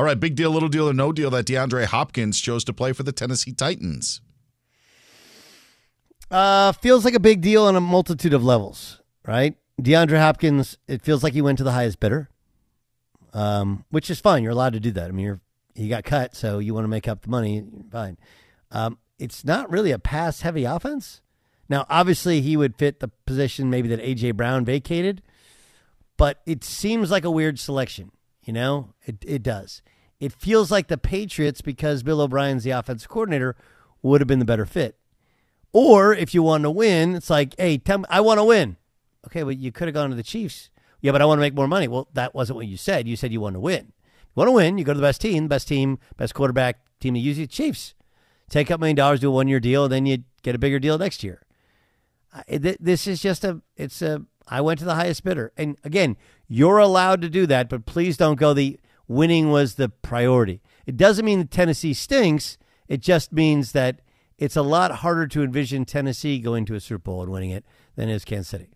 All right, big deal, little deal, or no deal that DeAndre Hopkins chose to play for the Tennessee Titans. Uh, feels like a big deal on a multitude of levels, right? DeAndre Hopkins, it feels like he went to the highest bidder, um, which is fine. You're allowed to do that. I mean, you're, he got cut, so you want to make up the money, fine. Um, it's not really a pass heavy offense. Now, obviously, he would fit the position maybe that A.J. Brown vacated, but it seems like a weird selection. You know, it, it does. It feels like the Patriots, because Bill O'Brien's the offensive coordinator, would have been the better fit. Or if you want to win, it's like, hey, tell me, I want to win. Okay, well, you could have gone to the Chiefs. Yeah, but I want to make more money. Well, that wasn't what you said. You said you want to win. You want to win, you go to the best team, best team, best quarterback team to use you, Chiefs. Take up million dollars, do a one year deal, then you get a bigger deal next year. This is just a, it's a, I went to the highest bidder. And again, you're allowed to do that, but please don't go the winning was the priority. It doesn't mean that Tennessee stinks. It just means that it's a lot harder to envision Tennessee going to a Super Bowl and winning it than is Kansas City.